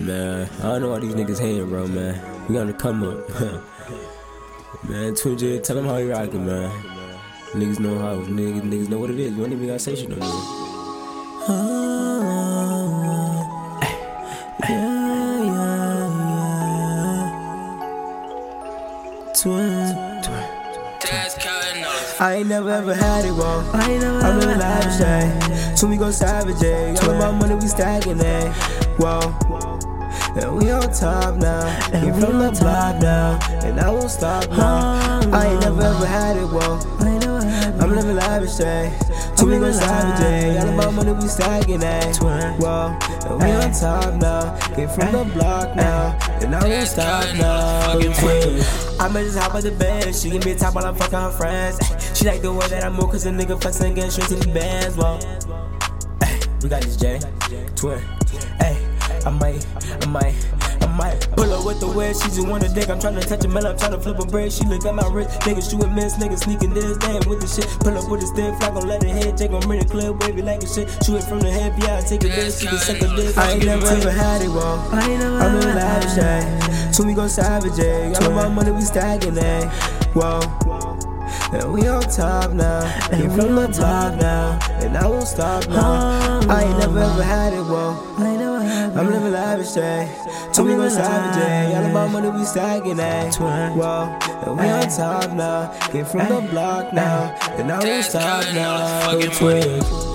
Man, I don't know why these niggas hating, bro, man. We gotta come up. man, Twin J, tell them how you rockin', man. Niggas know how, niggas, niggas know what it is. You don't even gotta say shit no more. Oh, yeah, yeah, yeah. Twin. I ain't never ever had it, whoa. I ain't never I'm living lavish, eh? So we go savage, eh? All about money, we stacking, eh? Whoa. And we on top now, And came from the block now, and I won't stop now. I ain't never ever had it, whoa. I'm living lavish, eh? So we go savage, eh? All about money, we stacking, eh? Whoa. And we on top now, came from the block now, and I won't stop now. I'ma just hop on the bed, she give me a top while I'm fucking her friends. She like the way that I move, cause a nigga flexing getting straight to the bands. Well, hey, we got this J, twin. Hey, I might, I might, I might pull up with the way she just want a dick. I'm tryna touch a man, I'm tryna flip a break. She look at my wrist, niggas shooting miss, niggas sneaking this, damn with the shit. Pull up with a stick, flag gon' let it hit, take on the clip, wavy like a shit. Shoot it from the hip, yeah, I take a bitch, she can suck a dick. I ain't never ever had it, whoa. I ain't never I'm in lavish, eh? So we go savage, eh? All of my money, we stacking, eh? Whoa. And we on top now, came from the top now, and I won't stop now. I ain't never ever had it, whoa. I'm living lavish, eh? So we go savage, eh? All about money, we stacking, eh? Whoa. And we on top now, came from the block now, and I won't stop now. Twin.